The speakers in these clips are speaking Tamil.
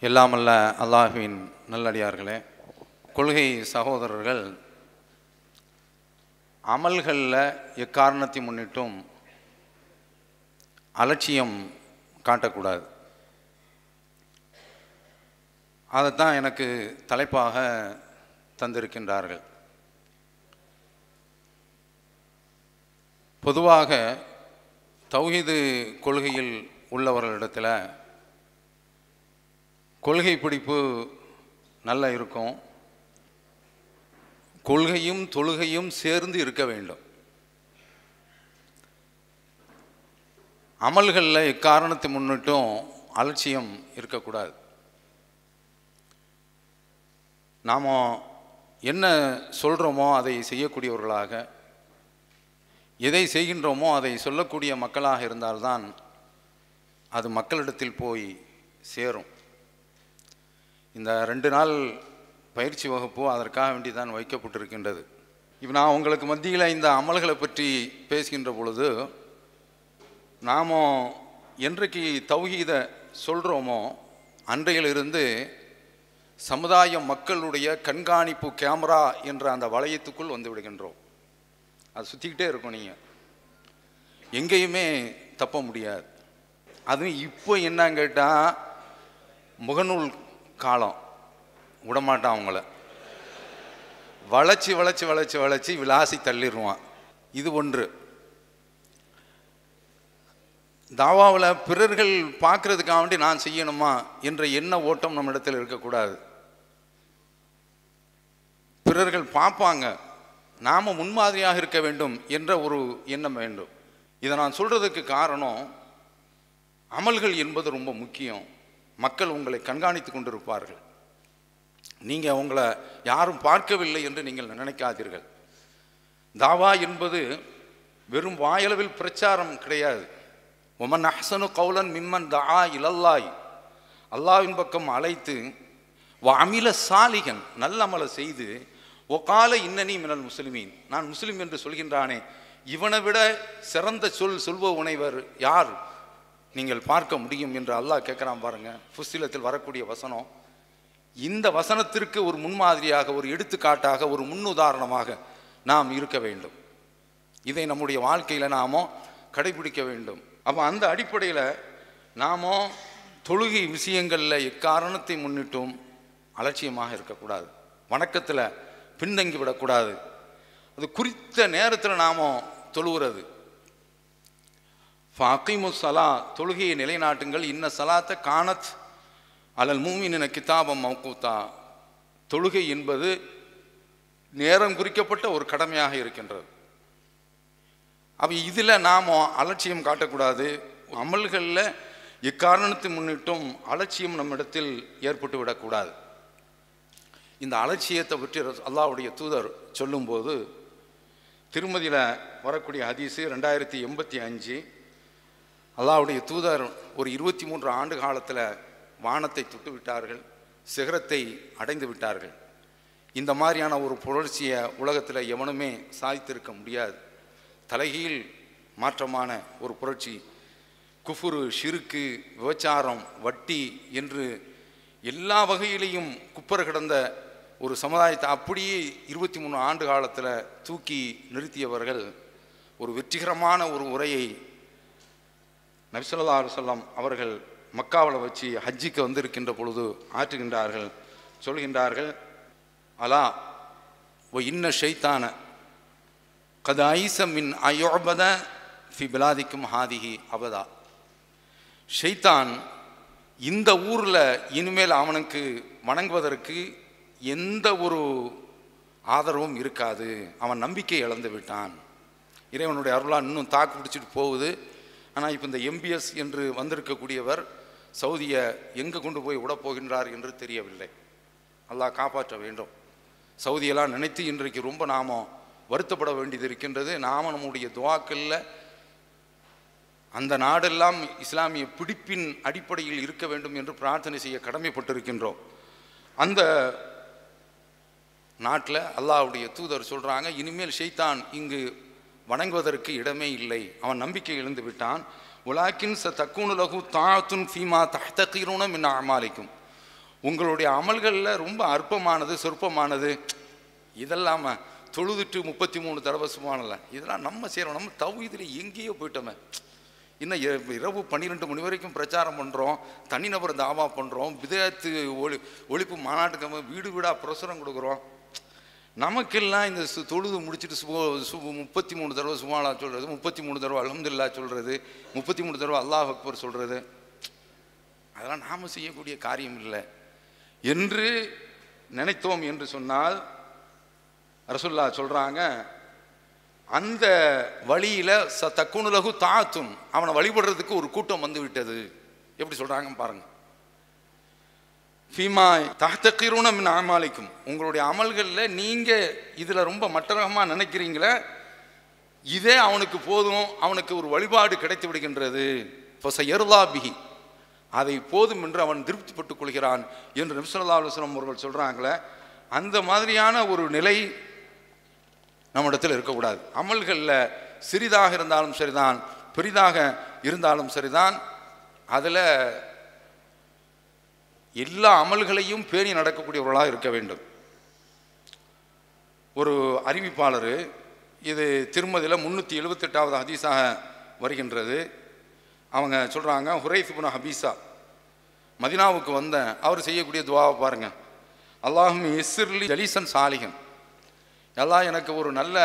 எல்லாமல்ல அல்லாஹுவின் நல்லடியார்களே. கொள்கை சகோதரர்கள் அமல்களில் எக்காரணத்தை முன்னிட்டும் அலட்சியம் காட்டக்கூடாது. அதைத்தான் எனக்கு தலைப்பாக தந்திருக்கின்றார்கள். பொதுவாக தௌஹீது கொள்கையில் உள்ளவர்களிடத்தில் கொள்கை பிடிப்பு நல்லா இருக்கும். கொள்கையும் தொழுகையும் சேர்ந்து இருக்க வேண்டும். அமல்களில் இக்காரணத்தை முன்னிட்டும் அலட்சியம் இருக்கக்கூடாது. நாம் என்ன சொல்கிறோமோ அதை செய்யக்கூடியவர்களாக எதை செய்கின்றோமோ அதை சொல்லக்கூடிய மக்களாக இருந்தால்தான் அது மக்களிடத்தில் போய் சேரும். இந்த ரெண்டு நாள் பயிற்சி வகுப்பு அதற்காக வேண்டி தான் வைக்கப்பட்டிருக்கின்றது. இப்போ நான் உங்களுக்கு மத்தியில் இந்த அமல்களை பற்றி பேசுகின்ற பொழுது நாம் என்றைக்கு தௌஹீத சொல்கிறோமோ அன்றையிலிருந்து சமுதாய மக்களுடைய கண்காணிப்பு கேமரா என்ற அந்த வளையத்துக்குள் வந்து விடுகின்றோம். அது சுற்றிக்கிட்டே இருக்கும் நீங்கள் எங்கேயுமே தப்ப முடியாது. அதுவும் இப்போ என்னன்னு கேட்டால் முகநூல் காலம். விடமாட்டான் அவங்கள. வளைச்சி வளைச்சி வளைச்சி வளைச்சி விளாசி தள்ளிடுவான் இது ஒன்று. தாவாவில் பிறர்கள் பார்க்கறதுக்காக வேண்டி நான் செய்யணுமா என்ற எண்ண ஓட்டம் நம்ம இடத்துல இருக்கக்கூடாது. பிறர்கள் பார்ப்பாங்க. நாம் முன்மாதிரியாக இருக்க வேண்டும் என்ற ஒரு எண்ணம் வேண்டும். இதை நான் சொல்கிறதுக்கு காரணம் அமல்கள் என்பது ரொம்ப முக்கியம். மக்கள் உங்களை கண்காணித்து கொண்டிருப்பார்கள். நீங்கள் உங்களை யாரும் பார்க்கவில்லை என்று நீங்கள் நினைக்காதீர்கள். தாவா என்பது வெறும் வாயளவில் பிரச்சாரம் கிடையாது. ஒமன் அஹசனு கௌலன் மிம்மன் தா இலல்லாய் அல்லாவின் பக்கம் அழைத்து அமில சாலிகன் நல்ல அமலை செய்து ஒகால இன்னனி மினல் முஸ்லிமீன். நான் முஸ்லீம் என்று சொல்கின்றானே. இவனை விட சிறந்த சொல் சொல்வ உணைவர் யார்? நீங்கள் பார்க்க முடியும் என்று அல்லாஹ் கேட்குறான் பாருங்க. புஸ்திலத்தில் வரக்கூடிய வசனம் இந்த வசனத்திற்கு ஒரு முன்மாதிரியாக ஒரு எடுத்துக்காட்டாக ஒரு முன்னுதாரணமாக நாம் இருக்க வேண்டும். இதை நம்முடைய வாழ்க்கையில் நாமோ கடைபிடிக்க வேண்டும். அப்போ அந்த அடிப்படையில் நாமோ தொழுகை விஷயங்களில் எக்காரணத்தை முன்னிட்டும் அலட்சியமாக இருக்கக்கூடாது. வணக்கத்தில் பின்தங்கி விடக்கூடாது அது குறித்த நேரத்தில் நாமோ தொழுகிறது. ஃபாக்கிமு சலா தொழுகையை நிலைநாட்டுங்கள். இன்ன சலாத்த கானத் அலல் மூமின கிதாபம் மௌக்கூத்தா தொழுகை என்பது நேரம் குறிக்கப்பட்ட ஒரு கடமையாக இருக்கின்றது. அப்போ இதில் நாம் அலட்சியம் காட்டக்கூடாது. அமல்களில் இக்காரணத்தை முன்னிட்டும் அலட்சியம் நம்மிடத்தில் ஏற்பட்டு விடக்கூடாது. இந்த அலட்சியத்தை பற்றி அல்லாவுடைய தூதர் சொல்லும்போது திருமதியில் வரக்கூடிய ஹதீஸு ரெண்டாயிரத்தி எண்பத்தி அஞ்சு அல்லாவுடைய தூதர் ஒரு இருபத்தி மூன்று ஆண்டு காலத்தில் வானத்தை தொட்டு விட்டார்கள் சிகரத்தை அடைந்து விட்டார்கள். இந்த மாதிரியான ஒரு புரட்சியை உலகத்தில் எவனுமே சாதித்திருக்க முடியாது. தலைகீழ் மாற்றமான ஒரு புரட்சி. குஃபுரு ஷிருக்கு விபச்சாரம் வட்டி என்று எல்லா வகையிலையும் குப்பர் கிடந்த ஒரு சமுதாயத்தை அப்படியே இருபத்தி மூணு ஆண்டு காலத்தில் தூக்கி நிறுத்தியவர்கள் ஒரு வெற்றிகரமான ஒரு உரையை நபிசல்லா அலுவலம் அவர்கள் மக்காவில் வச்சு ஹஜ்ஜிக்கு வந்திருக்கின்ற பொழுது ஆற்றுகின்றார்கள் சொல்கின்றார்கள் அலா ஓ இன்ன ஷைத்தான கத ஐச மின் அயோபத ஃபி பிலாதிக்கும் ஹாதிஹி அபதா. ஷைத்தான் இந்த ஊரில் இனிமேல் அவனுக்கு வணங்குவதற்கு எந்த ஒரு ஆதரவும் இருக்காது. அவன் நம்பிக்கை இழந்து விட்டான். இறைவனுடைய அருளா இன்னும் தாக்கு பிடிச்சிட்டு போகுது. ஆனால் இப்போ இந்த எம்பிஎஸ் என்று வந்திருக்கக்கூடியவர் சவுதியை எங்கே கொண்டு போய் விடப்போகின்றார் என்று தெரியவில்லை. அல்லாஹ் காப்பாற்ற வேண்டும். சவுதியெல்லாம் நினைத்து இன்றைக்கு ரொம்ப நாம வருத்தப்பட வேண்டியது இருக்கின்றது. நாம் நம்முடைய துவாக்கல்ல அந்த நாடெல்லாம் இஸ்லாமிய பிடிப்பின் அடிப்படையில் இருக்க வேண்டும் என்று பிரார்த்தனை செய்ய கடமைப்பட்டிருக்கின்றோம். அந்த நாட்டில் அல்லாவுடைய தூதர் சொல்கிறாங்க இனிமேல் ஷைத்தான் இங்கு வணங்குவதற்கு இடமே இல்லை. அவன் நம்பிக்கை இழந்து விட்டான். உலாக்கின் ச தக்குனுலகு தாத்துன் ஃபீமா தஹ்தகீருன மின் அமாலிக்கும். உங்களுடைய அமல்களில் ரொம்ப அற்பமானது சொற்பமானது. இதெல்லாம தொழுதுட்டு முப்பத்தி மூணு தடவை சுமானல இதெல்லாம் நம்ம செய்கிறோம் நம்ம தௌஹீதில் எங்கேயோ போயிட்டோமே. இன்னும் இர- இரவு பன்னிரெண்டு மணி வரைக்கும் பிரச்சாரம் பண்ணுறோம் தனிநபர் தாவா பண்ணுறோம் விதயத்து ஒளி ஒழிப்பு மாநாட்டுக்கு வீடு வீடாக பிரசுரம் கொடுக்குறோம். நமக்கெல்லாம் இந்த தொழுது முடிச்சுட்டு சு சு முப்பத்தி மூணு தடவை சுமாலா சொல்கிறது முப்பத்தி மூணு தடவை அலமதுல்லா சொல்கிறது முப்பத்தி மூணு தடவை அல்லாஹ் அக்பர் சொல்கிறது அதெல்லாம் நாம் செய்யக்கூடிய காரியம் இல்லை. என்று நினைத்தோம் என்று சொன்னால் ரசுல்லா சொல்கிறாங்க அந்த வழியில் ச தக்குனுலகு தாத்தும் அவனை வழிபடுறதுக்கு ஒரு கூட்டம் வந்து விட்டது எப்படி சொல்கிறாங்கன்னு பாருங்கள் ஃபீமா தஹ்தகீருன மின் அமாலிக்கும் உங்களுடைய அமல்களில் நீங்கள் இதில் ரொம்ப மட்டரகமாக நினைக்கிறீங்களே இதே அவனுக்கு போதும் அவனுக்கு ஒரு வழிபாடு கிடைத்து விடுகின்றது. ஃபசயர்லா பிஹி. அதை போதும் என்று அவன் திருப்திப்பட்டுக் கொள்கிறான் என்று நிமிஷல்லா அலுவலம் அவர்கள் சொல்கிறாங்களே அந்த மாதிரியான ஒரு நிலை நம்மிடத்தில் இருக்கக்கூடாது. அமல்களில் சிறிதாக இருந்தாலும் சரிதான் பெரிதாக இருந்தாலும் சரிதான். அதில் எல்லா அமல்களையும் பேணி நடக்கக்கூடியவர்களாக இருக்க வேண்டும். ஒரு அறிவிப்பாளர் இது திருமதியில் முந்நூற்றி எழுபத்தெட்டாவது ஹதீஸாக வருகின்றது. அவங்க சொல்கிறாங்க ஹுரைஃபுன ஹபீஸா மதினாவுக்கு வந்தேன் அவர் செய்யக்கூடிய துவாவை பாருங்கள் அல்லாஹும் இஸ்ர்லி ஜலீசன் சாலிகன் எல்லாம் எனக்கு ஒரு நல்ல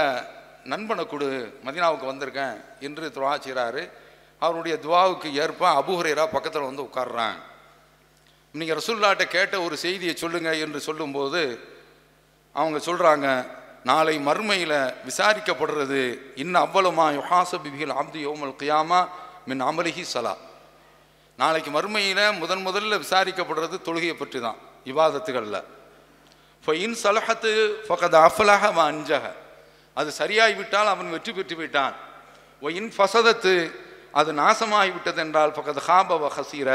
நண்பனை கொடு மதினாவுக்கு வந்திருக்கேன் என்று துவா செய்கிறாரு அவருடைய துவாவுக்கு ஏற்ப அபுஹுரேரா பக்கத்தில் வந்து உட்கார்றாங்க. நீங்கள் ரசுல்லாட்ட கேட்ட ஒரு செய்தியை சொல்லுங்கள் என்று சொல்லும்போது அவங்க சொல்கிறாங்க நாளை மறுமையில் விசாரிக்கப்படுறது இன்னும் அவ்வளமா யுஹாச பிபிகள் ஆப்து யோமல் கியாமா மின் அமலிஹி சலா. நாளைக்கு மறுமையில் முதன் முதல்ல விசாரிக்கப்படுறது தொழுகையை பற்றி தான் விவாதத்துகளில் இப்போ இன் சலஹத்து ஃபகத் அஃபலஹ அஞ்சக அது சரியாகி விட்டால் அவன் வெற்றி பெற்று விட்டான். ஒ இன் ஃபசதத்து அது நாசமாகிவிட்டது என்றால் ஃபகத் ஹாபவ வ ஹசீர.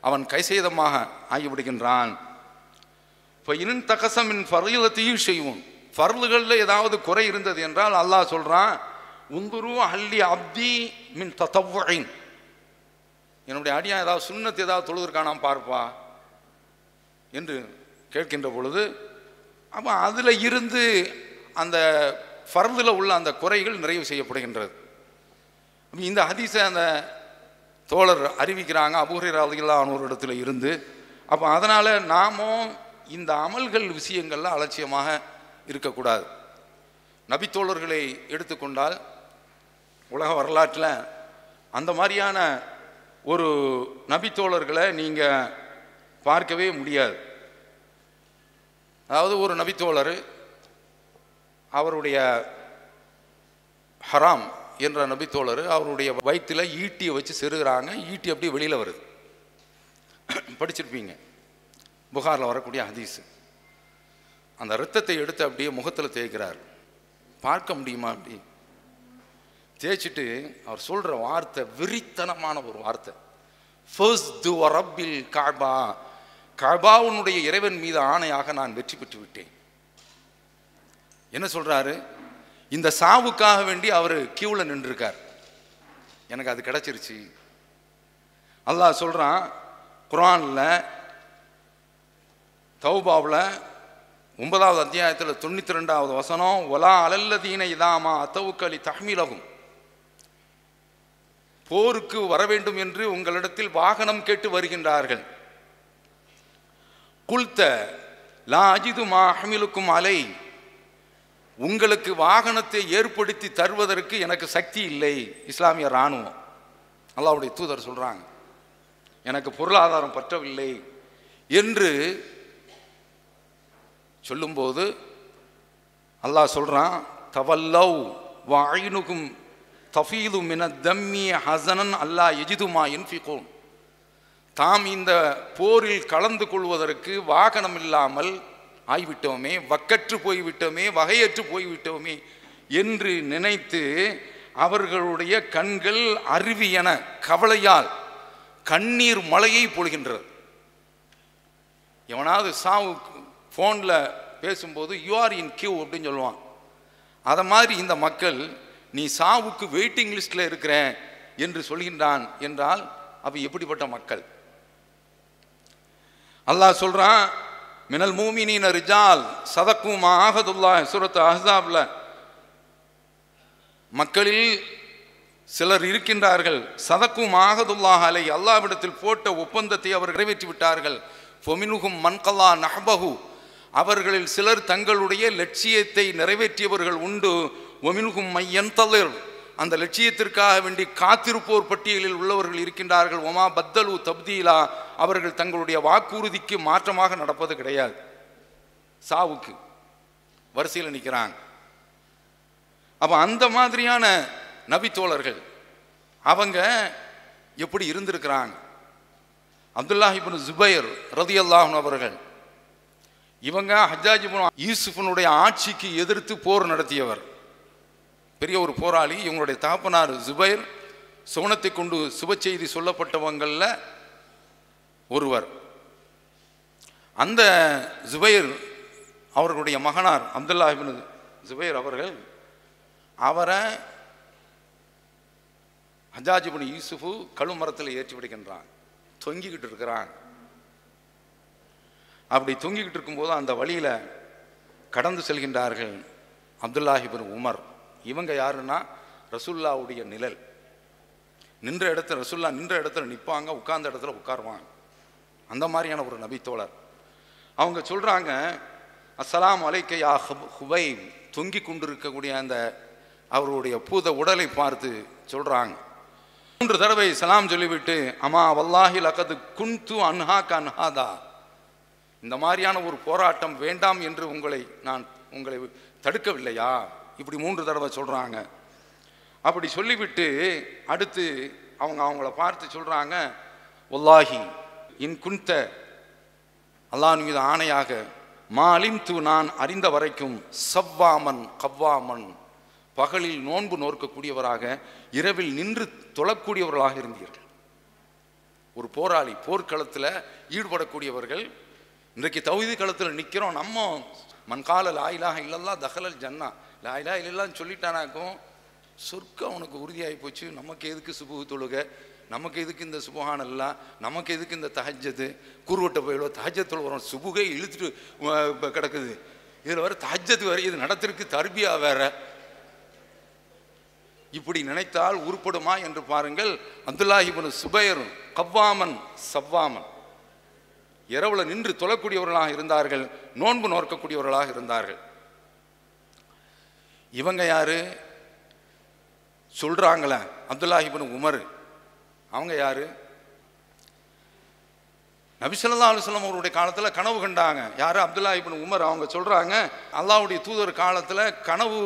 அவன் கைசேதமாக ஆகிவிடுகின்றான். இப்போ இன் தகசமின் ஃபர்லத்தையும் செய்வோம் ஃபர்லுகளில் ஏதாவது குறை இருந்தது என்றால் அல்லாஹ் சொல்கிறான் உந்துரு அல்லி அப்தி மின் தத்தவ்வின் என்னுடைய அடியான் ஏதாவது சுண்ணத்து ஏதாவது தொழுதுருக்கானாம் பார்ப்பா? என்று கேட்கின்ற பொழுது அப்போ அதில் இருந்து அந்த ஃபர்தில் உள்ள அந்த குறைகள் நிறைவு செய்யப்படுகின்றது. இந்த ஹதீஸை அந்த தோழர் அறிவிக்கிறாங்க அபூஹிராதிகளான ஒரு இடத்துல இருந்து. அப்போ அதனால் நாமும் இந்த அமல்கள் விஷயங்களில் அலட்சியமாக இருக்கக்கூடாது. நபித்தோழர்களை எடுத்துக்கொண்டால் உலக வரலாற்றில் அந்த மாதிரியான ஒரு நபித்தோழர்களை நீங்கள் பார்க்கவே முடியாது. அதாவது ஒரு நபித்தோழர் அவருடைய ஹராம் என்ற நபித்தோழர் அவருடைய வயிற்றில் ஈட்டியை வச்சு செருகிறாங்க. ஈட்டி அப்படியே வெளியில் வருது. படிச்சிருப்பீங்க. புகாரில் வரக்கூடிய ஹதீஸு. அந்த ரத்தத்தை எடுத்து அப்படியே முகத்தில் தேய்க்கிறார். பார்க்க முடியுமா அப்படி? தேய்ச்சிட்டு அவர் சொல்கிற வார்த்தை விரித்தனமான ஒரு வார்த்தை. ஃபர்ஸ்ட் ரப்பில் காபா. காபாவுனுடைய இறைவன் மீது ஆணையாக நான் வெற்றி பெற்று விட்டேன். என்ன சொல்கிறாரு இந்த சாவுக்காக வேண்டி அவர் கியூவில் நின்றுருக்கார். எனக்கு அது கிடச்சிருச்சு. அல்லாஹ் சொல்கிறான் குரானில் தௌபாவில் ஒன்பதாவது அத்தியாயத்தில் தொண்ணூற்றி ரெண்டாவது வசனம் ஒலா அலல்லதீன இதாமா அத்தவுக்களி தஹ்மீலகும் போருக்கு வர வேண்டும் என்று உங்களிடத்தில் வாகனம் கேட்டு வருகின்றார்கள். குல்த்த லா அஜிது மா அஹ்மிலுக்கும் அலை. உங்களுக்கு வாகனத்தை ஏற்படுத்தி தருவதற்கு எனக்கு சக்தி இல்லை. இஸ்லாமிய இராணுவம். அல்லாவுடைய தூதர் சொல்கிறாங்க எனக்கு பொருளாதாரம் பற்றவில்லை என்று சொல்லும்போது அல்லாஹ் சொல்கிறான் தவல்லவ் வாயினுக்கும் தஃபீது மின தம்மிய ஹசனன் அல்லாஹ் எஜிதுமா இன்ஃபிகோன் தாம் இந்த போரில் கலந்து கொள்வதற்கு வாகனம் இல்லாமல் ஆய்விட்டோமே வக்கற்று போய்விட்டோமே வகையற்று போய்விட்டோமே என்று நினைத்து அவர்களுடைய கண்கள் அருவியன கவலையால் கண்ணீர் மலையை பொழிகின்றது எவனாவது சாவு ஃபோனில் பேசும்போது யூ ஆர் இன் கியூ அப்படின்னு சொல்லுவான். அதை மாதிரி இந்த மக்கள் நீ சாவுக்கு வெயிட்டிங் லிஸ்ட்டில் இருக்கிற என்று சொல்கின்றான் என்றால் அவ எப்படிப்பட்ட மக்கள்? அல்லாஹ் சொல்கிறான் மினல் மூமினின் ரிஜால் சதக்கும் ஆகதுல்லா சுரத் அஹாப்ல மக்களில் சிலர் இருக்கின்றார்கள். சதக்கும் ஆகதுல்லாஹ் அலை அல்லாவிடத்தில் போட்ட ஒப்பந்தத்தை அவர் நிறைவேற்றி விட்டார்கள். பொமினுகும் மன்கல்லா நஹபஹு அவர்களில் சிலர் தங்களுடைய லட்சியத்தை நிறைவேற்றியவர்கள் உண்டு. ஒமினுகும் மையன் தளிர் அந்த லட்சியத்திற்காக வேண்டி காத்திருப்போர் பட்டியலில் உள்ளவர்கள் இருக்கின்றார்கள். ஒமா பத்தலு தப்தீலா அவர்கள் தங்களுடைய வாக்குறுதிக்கு மாற்றமாக நடப்பது கிடையாது. சாவுக்கு வரிசையில் நிற்கிறாங்க அப்போ அந்த மாதிரியான நபித்தோழர்கள் அவங்க எப்படி இருந்திருக்கிறாங்க? அப்துல்லாஹ் ஜுபைர் ரதியல்லாஹன் அவர்கள் இவங்க ஹஜ்ஜாஜ் யூசுஃபனுடைய ஆட்சிக்கு எதிர்த்து போர் நடத்தியவர். பெரிய ஒரு போராளி இவங்களுடைய தாப்பனார் ஜுபைர் சுவனத்தை கொண்டு சுப செய்தி சொல்லப்பட்டவங்களில் ஒருவர். அந்த ஜுபைர் அவர்களுடைய மகனார் அப்துல்லாஹிபின் ஜுபைர் அவர்கள் அவரை ஹஜாஜ் யூசுஃபு கழுமரத்தில் ஏற்றி விடுகின்றான். தொங்கிக்கிட்டு இருக்கிறான். அப்படி தொங்கிக்கிட்டு இருக்கும்போது அந்த வழியில் கடந்து செல்கின்றார்கள் அப்துல்லாஹிபின் உமர். இவங்க யாருன்னா ரசுல்லாவுடைய நிழல். நின்ற இடத்துல ரசுல்லா நின்ற இடத்துல நிற்பாங்க உட்கார்ந்த இடத்துல உட்காருவாங்க. அந்த மாதிரியான ஒரு நபித்தோழர் அவங்க சொல்கிறாங்க அஸ்ஸலாம் அலைக்க யா ஹுப்- ஹுபை தொங்கி கொண்டிருக்கக்கூடிய அந்த அவருடைய பூத உடலை பார்த்து சொல்கிறாங்க மூன்று தடவை சலாம் சொல்லிவிட்டு அம்மா வல்லாஹி லக்கது குன்து அன்ஹா கன்ஹாதா இந்த மாதிரியான ஒரு போராட்டம் வேண்டாம் என்று உங்களை நான் உங்களை தடுக்கவில்லையா? இப்படி மூன்று தடவை சொல்கிறாங்க அப்படி சொல்லிவிட்டு அடுத்து அவங்க அவங்கள பார்த்து சொல்கிறாங்க ஒல்லாஹி இன் குன்த அல்லாஹ் மீது ஆணையாக மாலிம் து நான் அறிந்த வரைக்கும் சவ்வாமன் கவ்வாமன் பகலில் நோன்பு நோற்கக்கூடியவராக இரவில் நின்று தொழக்கூடியவர்களாக இருந்தீர்கள். ஒரு போராளி போர்க்களத்தில் ஈடுபடக்கூடியவர்கள் இன்றைக்கு தகுதி களத்தில் நிற்கிறோம் நம்ம மண்கால ஆயிலாக இல்லல்லா தகலல் ஜன்னா. லாயிலா இல்லைலாம் சொல்லிட்டானாக்கும் சொர்க்கம் அவனுக்கு உறுதியாகி போச்சு. நமக்கு எதுக்கு சுபுகு தொழுகை? நமக்கு எதுக்கு இந்த சுபஹானல்லா? நமக்கு எதுக்கு இந்த தஹஜது குருவட்ட போயிடுவோம் தஹஜத்தில் வரும்? சுபுகை இழுத்துட்டு கிடக்குது. இதில் வர தஹஜத்து வேறு இது நடத்திருக்கு தர்பியா வேற. இப்படி நினைத்தால் உருப்படுமா என்று பாருங்கள். அப்துல்லாஹிபன் சுபையரும் கவ்வாமன் சவ்வாமன். இரவுல நின்று தொழக்கூடியவர்களாக இருந்தார்கள் நோன்பு நோக்கக்கூடியவர்களாக இருந்தார்கள். இவங்க யாரு? சொல்கிறாங்களே அப்துல்லாஹிபன் உமர். அவங்க யார்? நபிசல்லா அலுவலம் அவருடைய காலத்தில் கனவு கண்டாங்க. யார்? அப்துல்லா உமர். அவங்க சொல்கிறாங்க அல்லாவுடைய தூதர் காலத்தில் கனவு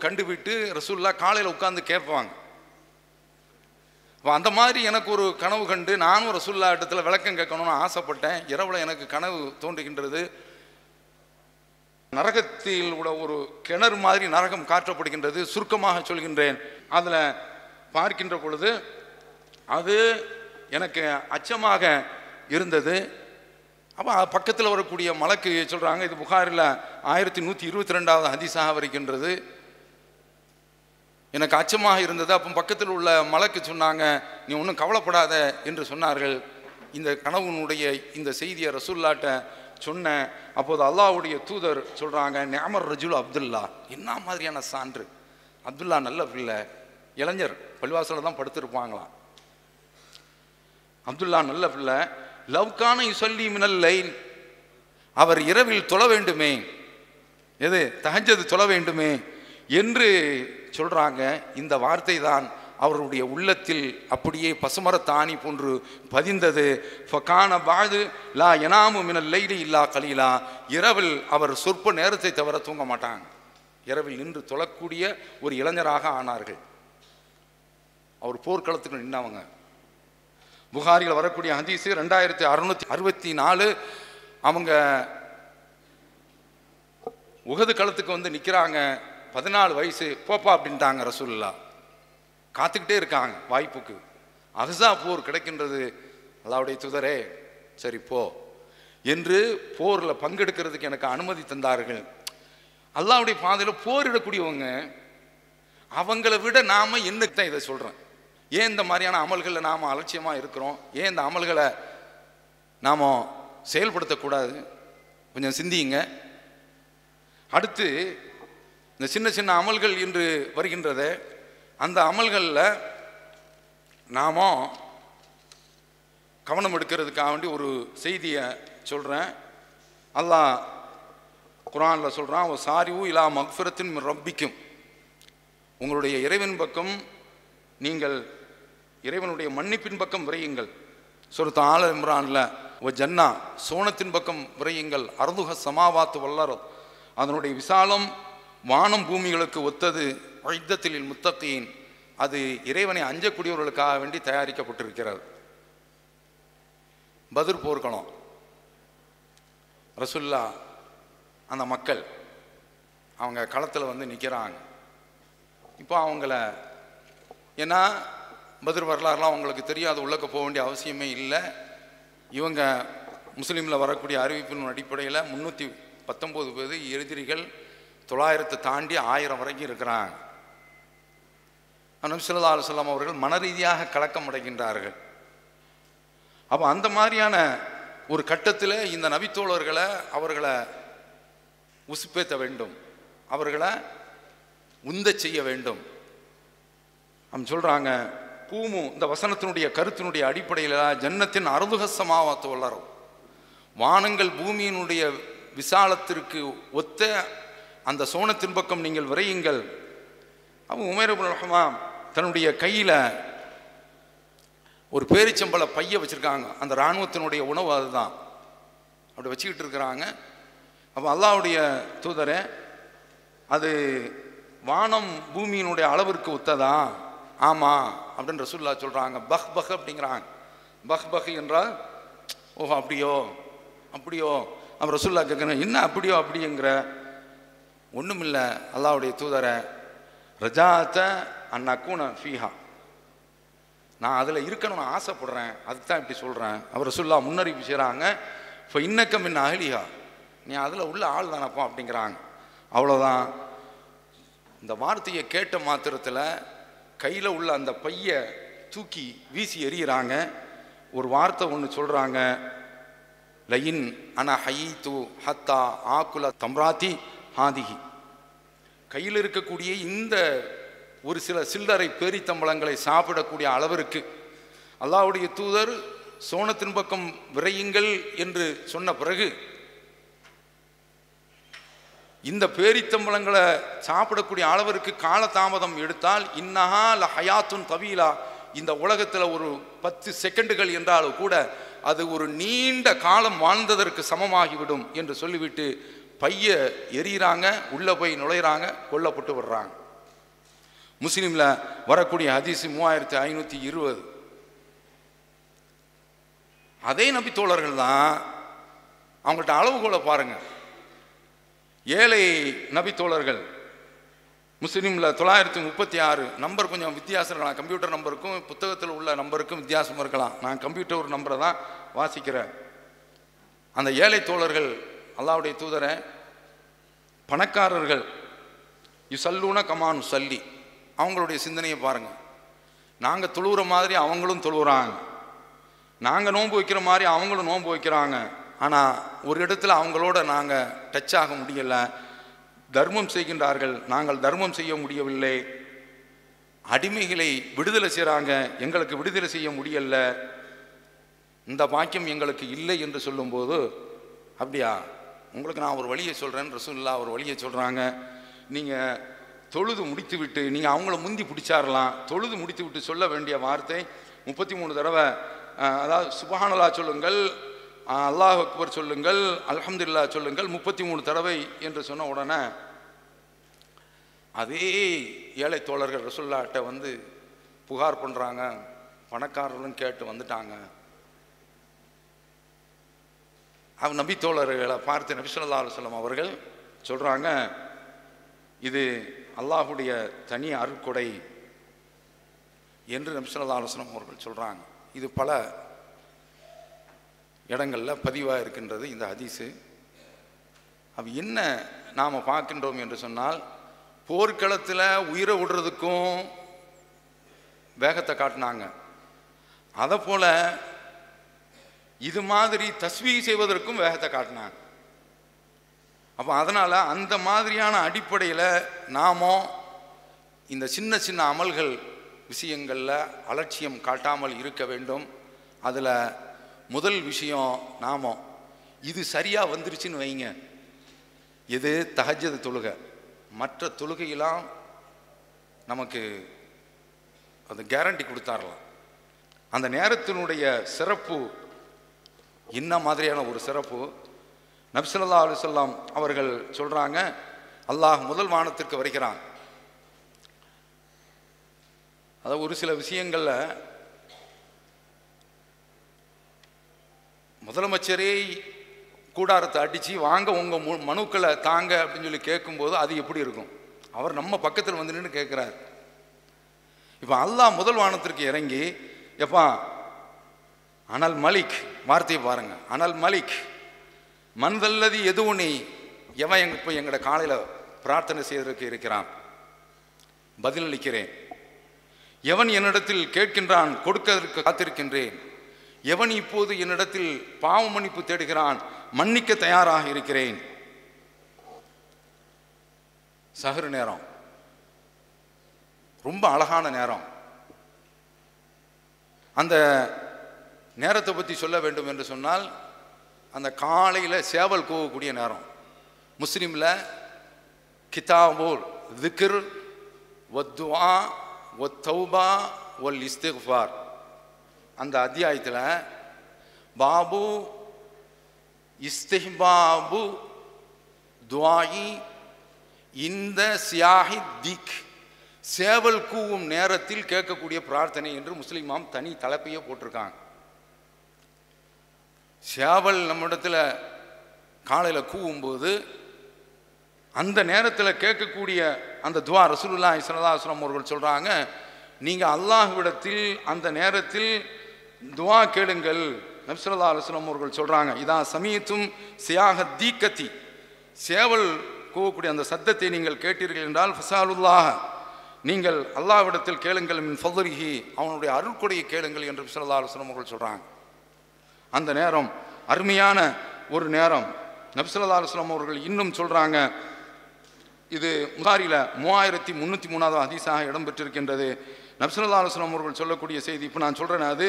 கண்டுவிட்டு ரசூல்லா காலையில் உட்காந்து கேட்பாங்க. அந்த மாதிரி எனக்கு ஒரு கனவு கண்டு நானும் ரசூல்லா இடத்துல விளக்கம் கேட்கணும்னு ஆசைப்பட்டேன். இரவில் எனக்கு கனவு தோன்றுகின்றது. நரகத்தில் உள்ள ஒரு கிணறு மாதிரி நரகம் காற்றப்படுகின்றது சுருக்கமாக சொல்கின்றேன். அதில் பார்க்கின்ற பொழுது அது எனக்கு அச்சமாக இருந்தது. அப்போ பக்கத்தில் வரக்கூடிய மலக்கு சொல்கிறாங்க இது புகாரில் ஆயிரத்தி நூற்றி இருபத்தி ரெண்டாவது ஹதீஸாக வருகின்றது. எனக்கு அச்சமாக இருந்தது. அப்போ பக்கத்தில் உள்ள மலக்கு சொன்னாங்க நீ ஒன்றும் கவலைப்படாத என்று சொன்னார்கள். இந்த கனவுனுடைய இந்த செய்தியை ரசூல்லாட்ட சொன்னேன். அப்போது அல்லாஹ்வுடைய தூதர் சொல்கிறாங்க நியமர் ரஜுல் அப்துல்லா. என்ன மாதிரியான சான்று? அப்துல்லா நல்ல பிள்ளை இளைஞர் பள்ளிவாசலில் தான் படுத்திருப்பாங்களாம். அப்துல்லா நல்ல பிள்ளை லவ்கான யுசல்லி மினல் லைன் அவர் இரவில் தொழ வேண்டுமே. எது? தகஞ்சது தொழ வேண்டுமே. என்று சொல்கிறாங்க இந்த வார்த்தை தான் அவருடைய உள்ளத்தில் அப்படியே பசுமரத்தாணி போன்று பதிந்தது. ஃபகான பாது லா எனாமு மினல் லைலி இல்லா கலீலா. இரவில் அவர் சொற்ப நேரத்தை தவிர தூங்க மாட்டாங்க. இரவில் நின்று தொழக்கூடிய ஒரு இளைஞராக ஆனார்கள். அவர் போர்க்களத்துக்கு நின்னவங்க. புகாரியில் வரக்கூடிய ஹதீஸு ரெண்டாயிரத்தி அறுநூத்தி அறுபத்தி நாலு. அவங்க உகது களத்துக்கு வந்து நிற்கிறாங்க பதினாலு வயசு போப்பா அப்படின்ட்டாங்க ரசூல்லா காத்துக்கிட்டே இருக்காங்க வாய்ப்புக்கு. அகசா போர் கிடைக்கின்றது. அல்லாவுடைய துதரே சரி போ. என்று போரில் பங்கெடுக்கிறதுக்கு எனக்கு அனுமதி தந்தார்கள். அல்லாவுடைய பாதையில் போரிடக்கூடியவங்க அவங்கள விட நாம் என்னக்கு தான் இதை சொல்கிறேன் ஏன் இந்த மாதிரியான அமல்களில் நாம் அலட்சியமாக இருக்கிறோம்? ஏன் இந்த அமல்களை நாம் செயல்படுத்தக்கூடாது? கொஞ்சம் சிந்தியுங்க. அடுத்து இந்த சின்ன சின்ன அமல்கள் இன்று வருகின்றதை அந்த அமல்களில் நாம கவனம் எடுக்கிறதுக்காக வேண்டி ஒரு செய்தியை சொல்கிறேன் அல்லாஹ் குரானில் சொல்கிறான் ஒரு சாரிவு இலா மக்ஃபிரத்தின் ரப்பிக்கும். உங்களுடைய இறைவன் பக்கம் நீங்கள் இறைவனுடைய மன்னிப்பின் பக்கம் விரையுங்கள். சொருத்த ஆல இம்ரானில் ஓ ஜன்னா சோனத்தின் பக்கம் விரையுங்கள். அருதுக சமாவாத்து வல்லரம் அதனுடைய விசாலம் வானம் பூமிகளுக்கு ஒத்தது. வைத்தத்தில் முத்தத்தியின் அது இறைவனை அஞ்சக்கூடியவர்களுக்காக வேண்டி தயாரிக்கப்பட்டிருக்கிறது. பதிர் போர்க்களம். ரசுல்லா அந்த மக்கள் அவங்க களத்தில் வந்து நிற்கிறாங்க இப்போ அவங்கள ஏன்னா பதிர் வரலாறுலாம் அவங்களுக்கு தெரியாது உள்ளக்க போக வேண்டிய அவசியமே இல்லை. இவங்க முஸ்லீமில் வரக்கூடிய அறிவிப்பின் அடிப்படையில் முந்நூற்றி பத்தொம்போது பேர் எதிரிகள் தொள்ளாயிரத்தை தாண்டி ஆயிரம் வரைக்கும் இருக்கிறாங்க. நபி ஸல்லல்லாஹு அலைஹி அவர்கள் மன ரீதியாக கலக்கம் அடைகின்றார்கள். அப்போ அந்த மாதிரியான ஒரு கட்டத்தில் இந்த நபித்தோழர்களை அவர்களை உசுப்பேற்ற வேண்டும். அவர்களை உந்தச் செய்ய வேண்டும். அவங்க சொல்கிறாங்க கூமு இந்த வசனத்தினுடைய கருத்தினுடைய அடிப்படையில் ஜன்னத்தின் அருதுகசமாவத்து வளரும் வானங்கள் பூமியினுடைய விசாலத்திற்கு ஒத்த அந்த சோனத்தின் பக்கம் நீங்கள் விரையுங்கள். அவன் உமேரபுல் ரஹ்மான் தன்னுடைய கையில் ஒரு பேரிச்சம்பள பைய வச்சுருக்காங்க. அந்த இராணுவத்தினுடைய உணவு அதுதான். அப்படி வச்சுக்கிட்டு இருக்கிறாங்க. அப்போ அல்லாவுடைய தூதரே அது வானம் பூமியினுடைய அளவிற்கு ஒத்ததா? ஆமாம் அப்படின்னு ரசூல்லா சொல்கிறாங்க பஹ் பஹ் அப்படிங்கிறாங்க. பஹ் பஹ் என்றால் ஓஹோ அப்படியோ அப்படியோ. அப்போ ரசூல்லா கேட்குறேன் என்ன அப்படியோ அப்படிங்கிற ஒன்றுமில்லை அல்லாவுடைய தூதரை ரஜாத்தை அன்னக்கூன ஃபீஹா. நான் அதில் இருக்கணும்னு ஆசைப்படுறேன். அதுக்கு தான் இப்படி சொல்கிறேன் அவர் சொல்லா முன்னறிவிப்பு செய்கிறாங்க இப்போ இன்னக்கம் என்ன அகலியா நீ அதில் உள்ள ஆள் தானப்பா அப்படிங்கிறாங்க. அவ்வளோதான் இந்த வார்த்தையை கேட்ட மாத்திரத்தில் கையில் உள்ள அந்த பைய தூக்கி வீசி எறிகிறாங்க ஒரு வார்த்தை ஒன்று சொல்கிறாங்க லயின் அன ஹயீத்து ஹத்தா ஆக்குல தம்ராத்தி ஹாதிகி கையில் இருக்கக்கூடிய இந்த ஒரு சில சில்லறை பேரித்தம்பளங்களை சாப்பிடக்கூடிய அளவிற்கு அல்லாவுடைய தூதர் சோனத்தின் பக்கம் விரையுங்கள் என்று சொன்ன பிறகு இந்த பேரித்தம்பளங்களை சாப்பிடக்கூடிய அளவிற்கு காலதாமதம் எடுத்தால் இன்னஹா ல ஹயாத்துன் தவீலா இந்த உலகத்தில் ஒரு பத்து செகண்டுகள் என்றாலும் கூட அது ஒரு நீண்ட காலம் வாழ்ந்ததற்கு சமமாகிவிடும் என்று சொல்லிவிட்டு பைய எறிகிறாங்க உள்ளே போய் நுழையிறாங்க கொல்லப்பட்டு விடுறாங்க. முஸ்லீமில் வரக்கூடிய ஹதீஸ் மூவாயிரத்தி ஐநூற்றி இருபது. அதே நபி தோழர்கள் தான் அவங்கள்ட்ட அளவுகோலை பாருங்கள் ஏழை நபி தோழர்கள் முஸ்லீமில் தொள்ளாயிரத்தி முப்பத்தி ஆறு நம்பர் கொஞ்சம் வித்தியாசம் இருக்கலாம். கம்ப்யூட்டர் நம்பருக்கும் புத்தகத்தில் உள்ள நம்பருக்கும் வித்தியாசம் இருக்கலாம். நான் கம்ப்யூட்டர் ஒரு நம்பரை தான் வாசிக்கிறேன். அந்த ஏழை தோழர்கள் அல்லாவுடைய தூதரை பணக்காரர்கள் யுசல்லூன கமான் சல்லி. அவங்களுடைய சிந்தனையை பாருங்கள் நாங்கள் தொழுகிற மாதிரி அவங்களும் தொழுகிறாங்க நாங்கள் நோன்பு வைக்கிற மாதிரி அவங்களும் நோன்பு வைக்கிறாங்க. ஆனால் ஒரு இடத்துல அவங்களோட நாங்கள் டச் ஆக முடியலை. தர்மம் செய்கின்றார்கள். நாங்கள் தர்மம் செய்ய முடியவில்லை. அடிமைகளை விடுதலை செய்கிறாங்க எங்களுக்கு விடுதலை செய்ய முடியல. இந்த பாக்கியம் எங்களுக்கு இல்லை என்று சொல்லும்போது அப்படியா? உங்களுக்கு நான் ஒரு வழியை சொல்கிறேன் ரசூல்லா ஒரு வழியை சொல்கிறாங்க நீங்கள் தொழுது முடித்து விட்டு நீங்கள் அவங்கள முந்தி பிடிச்சாரலாம். தொழுது முடித்து விட்டு சொல்ல வேண்டிய வார்த்தை முப்பத்தி மூணு தடவை அதாவது சுபஹானலா சொல்லுங்கள் அல்லாஹ் அக்பர் சொல்லுங்கள் அலமதுல்லா சொல்லுங்கள் முப்பத்தி மூணு தடவை என்று சொன்ன உடனே அதே ஏழை தோழர்கள் ரசுல்லாட்ட வந்து புகார் பண்ணுறாங்க பணக்காரர்களும் கேட்டு வந்துட்டாங்க. நபி தோழர்கள பார்த்து நபி ஸல்லல்லாஹு அவர்கள் சொல்கிறாங்க இது அல்லாஹுடைய தனி அருட்கொடை என்று நபி ஆலோசனம் அவர்கள் சொல்கிறாங்க இது பல இடங்களில் பதிவாக இருக்கின்றது இந்த ஹதீஸு. அது என்ன நாம் பார்க்கின்றோம் என்று சொன்னால் போர்க்களத்தில் உயிரை விடுறதுக்கும் வேகத்தை காட்டினாங்க. அதை போல் இது மாதிரி தஸ்வீ செய்வதற்கும் வேகத்தை காட்டினாங்க. அப்போ அதனால் அந்த மாதிரியான அடிப்படையில் நாமோ இந்த சின்ன சின்ன அமல்கள் விஷயங்களில் அலட்சியம் காட்டாமல் இருக்க வேண்டும். அதில் முதல் விஷயம் நாமோ. இது சரியாக வந்துருச்சுன்னு வைங்க. இது தகஜது தொழுகை. மற்ற தொழுகையெல்லாம் நமக்கு அந்த கேரண்டி கொடுத்தாரலாம். அந்த நேரத்தினுடைய சிறப்பு என்ன மாதிரியான ஒரு சிறப்பு நப்சல்லா அலுவலாம் அவர்கள் சொல்கிறாங்க அல்லாஹ் முதல் வானத்திற்கு வருகிறான். அதாவது ஒரு சில விஷயங்களில் முதலமைச்சரே கூடாரத்தை அடித்து வாங்க உங்கள் மு மனுக்களை தாங்க அப்படின்னு சொல்லி கேட்கும்போது அது எப்படி இருக்கும்? அவர் நம்ம பக்கத்தில் வந்து நின்று கேட்குறாரு. இப்போ அல்லாஹ் முதல் வானத்திற்கு இறங்கி எப்பா அனல் மலிக் வார்த்தையை பாருங்கள் அனல் மலிக் மன்தல்லதி எதுவும் நீ எவன் எங்க இப்போ எங்களோட காலையில் பிரார்த்தனை செய்வதற்கு இருக்கிறான்? பதிலளிக்கிறேன் எவன் என்னிடத்தில் கேட்கின்றான் கொடுக்கதற்கு காத்திருக்கின்றேன். எவன் இப்போது என்னிடத்தில் பாவ மன்னிப்பு தேடுகிறான் மன்னிக்க தயாராக இருக்கிறேன். சகரு நேரம். ரொம்ப அழகான நேரம். அந்த நேரத்தை பற்றி சொல்ல வேண்டும் என்று சொன்னால் அந்த காலையில் சேவல் கூவக்கூடிய நேரம். முஸ்லீமில் கிதாபோல் திக்ர் ஒத்துவா ஒத்தௌபா ஒல் இஸ்திஃபார் அந்த அத்தியாயத்தில் பாபு இஸ்திஹ்பாபு துவாயி இந்த சியாஹி திக் சேவல் கூவும் நேரத்தில் கேட்கக்கூடிய பிரார்த்தனை என்று முஸ்லிமாம் தனி தலைப்பையே போட்டிருக்காங்க. சேவல் நம்மிடத்தில் காலையில் கூவும்போது அந்த நேரத்தில் கேட்கக்கூடிய அந்த துவா ரசூலுல்லா இஸ்லாஸ்லாம் அவர்கள் சொல்கிறாங்க நீங்கள் அல்லாஹ்விடத்தில் அந்த நேரத்தில் துவா கேளுங்கள். நப்சரதா அலுவலம் அவர்கள் சொல்கிறாங்க இதான் சமயத்தும் சியாக தீக்கத்தி. சேவல் கூவக்கூடிய அந்த சத்தத்தை நீங்கள் கேட்டீர்கள் என்றால் ஃபசாலுல்லாக நீங்கள் அல்லாவிடத்தில் கேளுங்கள் மின் ஃபதுரிஹி அவனுடைய அருள்கொடையை கேளுங்கள் என்று நப்சரதா அலுவலம் அவர்கள் சொல்கிறாங்க அந்த நேரம் அருமையான ஒரு நேரம். நப்சல்லா அலுவலம் அவர்கள் இன்னும் சொல்கிறாங்க இது முகாரியில் மூவாயிரத்தி முந்நூற்றி மூணாவது அதிசாக இடம்பெற்றிருக்கின்றது. நப்சல்லா அலுவலம் அவர்கள் சொல்லக்கூடிய செய்தி இப்போ நான் சொல்கிறேன் அது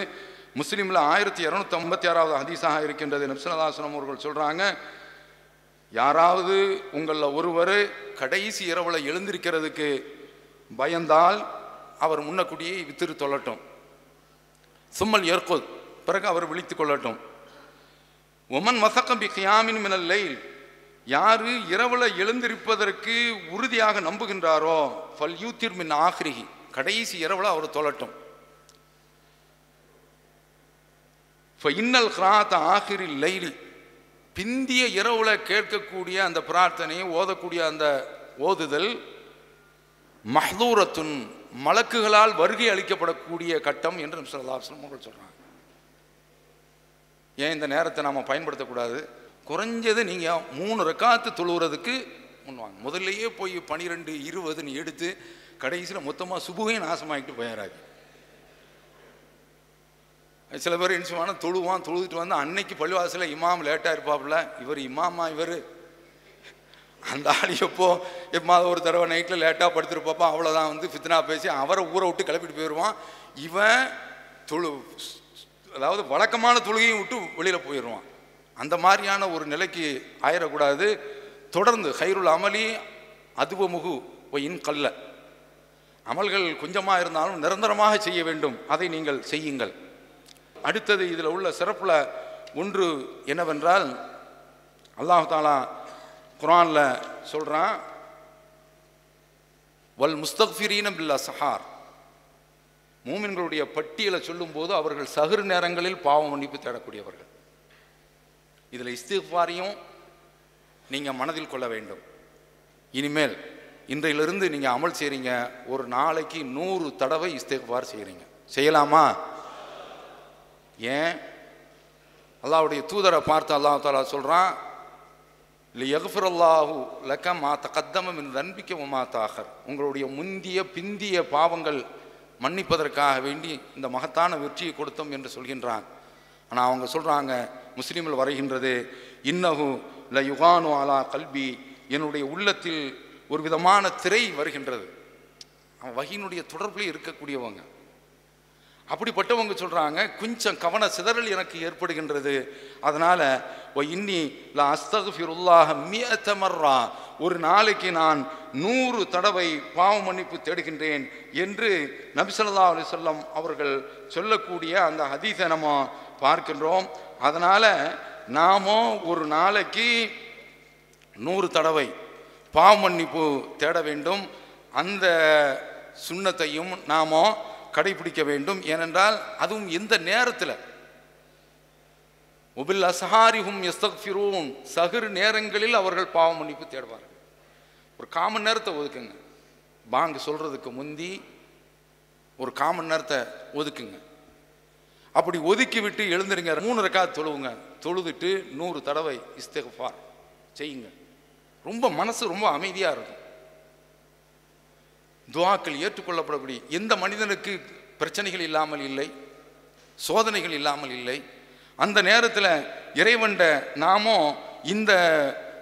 முஸ்லீமில் ஆயிரத்தி இரநூத்தி ஐம்பத்தி ஆறாவது ஹதீஸாக இருக்கின்றது. நப்சல்லா அலுவலம் அவர்கள் சொல்கிறாங்க யாராவது உங்களில் ஒருவர் கடைசி இரவில் எழுந்திருக்கிறதுக்கு பயந்தால் அவர் முன்னக்கூடியே வித்திரு தொல்லட்டும் சும்மல் ஏற்கோது பிறகு அவர் விழித்து கொள்ளட்டும். ஒமன் மசக்கம்பி கியாமின் மினல் லைல் யாரு இரவுல எழுந்திருப்பதற்கு உறுதியாக நம்புகின்றாரோ ஃபல் யூத்திர் மின் ஆஹ்ரிஹி. கடைசி இரவுல அவர் தொழட்டும். இன்னல் கிராத் ஆஹிரி லைலி பிந்திய இரவுல கேட்கக்கூடிய அந்த பிரார்த்தனையை ஓதக்கூடிய அந்த ஓதுதல் மஹ்தூரத்துன் மலக்குகளால் வருகை அளிக்கப்படக்கூடிய கட்டம் என்று சொல்லலாம் சொல்றாங்க. ஏன் இந்த நேரத்தை நாம் பயன்படுத்தக்கூடாது? குறைஞ்சது நீங்கள் மூணு ரெக்காத்து தொழுகிறதுக்கு முன்வாங்க முதல்லையே போய் பனிரெண்டு இருபதுன்னு எடுத்து கடைசியில் மொத்தமாக சுபுகையும் நாசமாகிட்டு போயிடாது சில பேர் இன்சுவான தொழுவான் தொழுதுட்டு வந்து அன்னைக்கு பள்ளிவாசலில் இமாம் லேட்டாக இருப்பாப்புல. இவர் இமாமா இவர். அந்த ஆள் எப்போ எப்போ ஒரு தடவை நைட்டில் லேட்டாக படுத்துருப்பாப்பா அவ்வளோதான் வந்து ஃபித்னா பேசி அவரை ஊரை விட்டு கிளப்பிட்டு போயிடுவான் இவன் தொழு அதாவது வழக்கமான தொழுகையும் விட்டு வெளியில் போயிடுவான். அந்த மாதிரியான ஒரு நிலைக்கு ஆயிடக்கூடாது தொடர்ந்து ஹைருல் அமலி அதுவமுகு ஒயின் கல்ல. அமல்கள் கொஞ்சமாக இருந்தாலும் நிரந்தரமாக செய்ய வேண்டும். அதை நீங்கள் செய்யுங்கள். அடுத்தது இதில் உள்ள சிறப்பில் ஒன்று என்னவென்றால் அல்லாஹாலா குரானில் சொல்கிறான் வல் முஸ்தக்ஃபிரீனம் பில்லா சஹார் மூமின்களுடைய பட்டியலை சொல்லும்போது அவர்கள் சகுர் நேரங்களில் பாவ மன்னிப்பு தேடக்கூடியவர்கள். இதில் இஸ்திஃபாரையும் நீங்கள் மனதில் கொள்ள வேண்டும். இனிமேல் இன்றையிலிருந்து நீங்கள் அமல் செய்கிறீங்க ஒரு நாளைக்கு நூறு தடவை இஸ்திஃபார் செய்கிறீங்க செய்யலாமா? ஏன்? அல்லாவுடைய தூதரை பார்த்து அல்லாஹ் தாலா சொல்கிறான் இல்லை யகுஃபிரல்லாஹு லக்க மா தகத்தம என்று தன்பிக்க மாத்தாகர் தாகர் உங்களுடைய முந்திய பிந்திய பாவங்கள் மன்னிப்பதற்காக வேண்டி இந்த மகத்தான வெற்றியை கொடுத்தோம் என்று சொல்கின்றான். ஆனால் அவங்க சொல்கிறாங்க முஸ்லீமில் வரைகின்றது இன்னகு ல யுகானு அலா கல்வி என்னுடைய உள்ளத்தில் ஒரு விதமான திரை வருகின்றது. அவன் வகையினுடைய தொடர்பில் இருக்கக்கூடியவங்க. அப்படிப்பட்டவங்க சொல்கிறாங்க கொஞ்சம் கவன சிதறல் எனக்கு ஏற்படுகின்றது. அதனால் இன்னி லா அஸ்தகுஃபிருல்லாக மியத்தமர்ரா ஒரு நாளைக்கு நான் நூறு தடவை பாவ மன்னிப்பு தேடுகின்றேன் என்று நபிசல்லா அலிசல்லம் அவர்கள் சொல்லக்கூடிய அந்த ஹதீஸை நம்ம பார்க்கின்றோம். அதனால் நாமோ ஒரு நாளைக்கு நூறு தடவை பாவ மன்னிப்பு தேட வேண்டும். அந்த சுண்ணத்தையும் நாமோ கடைபிடிக்க வேண்டும். ஏனென்றால் அதுவும் இந்த நேரத்தில்? உபில் அசஹாரிஹும் எஸ்தக்ஃபிரூன் சகுர் நேரங்களில் அவர்கள் பாவ மன்னிப்பு தேடுவார்கள். ஒரு காமன் நேரத்தை ஒதுக்குங்க. பாங்கு சொல்கிறதுக்கு முந்தி ஒரு காமன் நேரத்தை ஒதுக்குங்க. அப்படி ஒதுக்கி விட்டு எழுந்துருங்க. மூணு ரக்கா தொழுவுங்க. தொழுதுட்டு நூறு தடவை இஸ்திஃபார் செய்யுங்க. ரொம்ப மனசு ரொம்ப அமைதியாக இருக்கும். துவாக்கள் ஏற்றுக்கொள்ளப்படக்கூடிய எந்த மனிதனுக்கு பிரச்சனைகள் இல்லாமல் இல்லை சோதனைகள் இல்லாமல் இல்லை அந்த நேரத்தில் இறைவன்ட நாமும் இந்த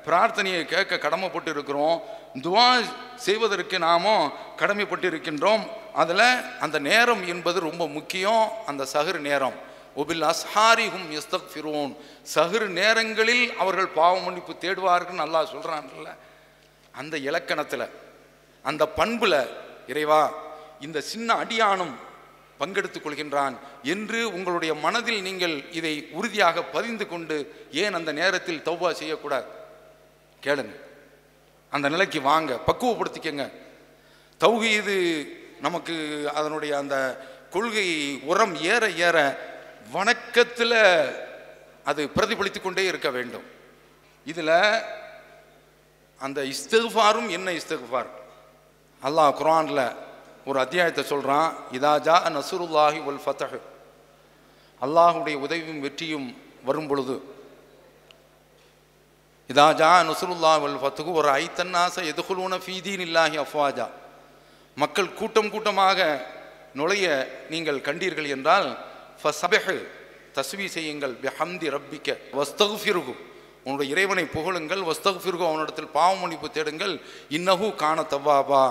பிரார்த்தனையை கேட்க கடமைப்பட்டு இருக்கிறோம் துவா செய்வதற்கு நாமும் கடமைப்பட்டு இருக்கின்றோம் அதில் அந்த நேரம் என்பது ரொம்ப முக்கியம் அந்த சகுரு நேரம். ஒபில் அஸ்ஹாரிஹும் எஸ்தக்ஃபிரூன் சகுரு நேரங்களில் அவர்கள் பாவ மன்னிப்பு தேடுவார்கள் நல்லா சொல்கிறான்ல அந்த இலக்கணத்தில். அந்த பண்பில் இறைவா இந்த சின்ன அடியானும் பங்கெடுத்துக் கொள்கின்றான் என்று உங்களுடைய மனதில் நீங்கள் இதை உறுதியாக பதிந்து கொண்டு ஏன் அந்த நேரத்தில் தௌவா செய்யக்கூடாது? கேளுங்க. அந்த நிலைக்கு வாங்க. பக்குவப்படுத்திக்கங்க. தௌஹீது நமக்கு அதனுடைய அந்த கொள்கை உரம் ஏற ஏற வணக்கத்தில் அது பிரதிபலித்து கொண்டே இருக்க வேண்டும். இதில் அந்த இஸ்தகுஃபாரும் என்ன இஸ்தகுஃபார் அல்லாஹ் குரானில் ஒரு அத்தியாயத்தை சொல்கிறான் இதாஜா நசுருல்லாஹி வல் ஃபத்தஹ் அல்லாஹுடைய உதவியும் வெற்றியும் வரும் பொழுது இதாஜா நசுருல்லா வல் ஃபத்துகு ஒரு ஐத்தன்னாச எதுகுலூன ஃபீதீன் இல்லாஹி அஃப்வாஜா. மக்கள் கூட்டம் கூட்டமாக நுழைய நீங்கள் கண்டீர்கள் என்றால் ஃபசபஹ் தஸ்வி செய்யுங்கள் பெஹம்தி ரப்பிக்க வஸ்தகு ஃபிருகும் உன்னுடைய இறைவனை புகழுங்கள் வஸ்தகுஃபிருகு அவனிடத்தில் பாவ மன்னிப்பு தேடுங்கள். இன்னஹு காண தவ்வாபா.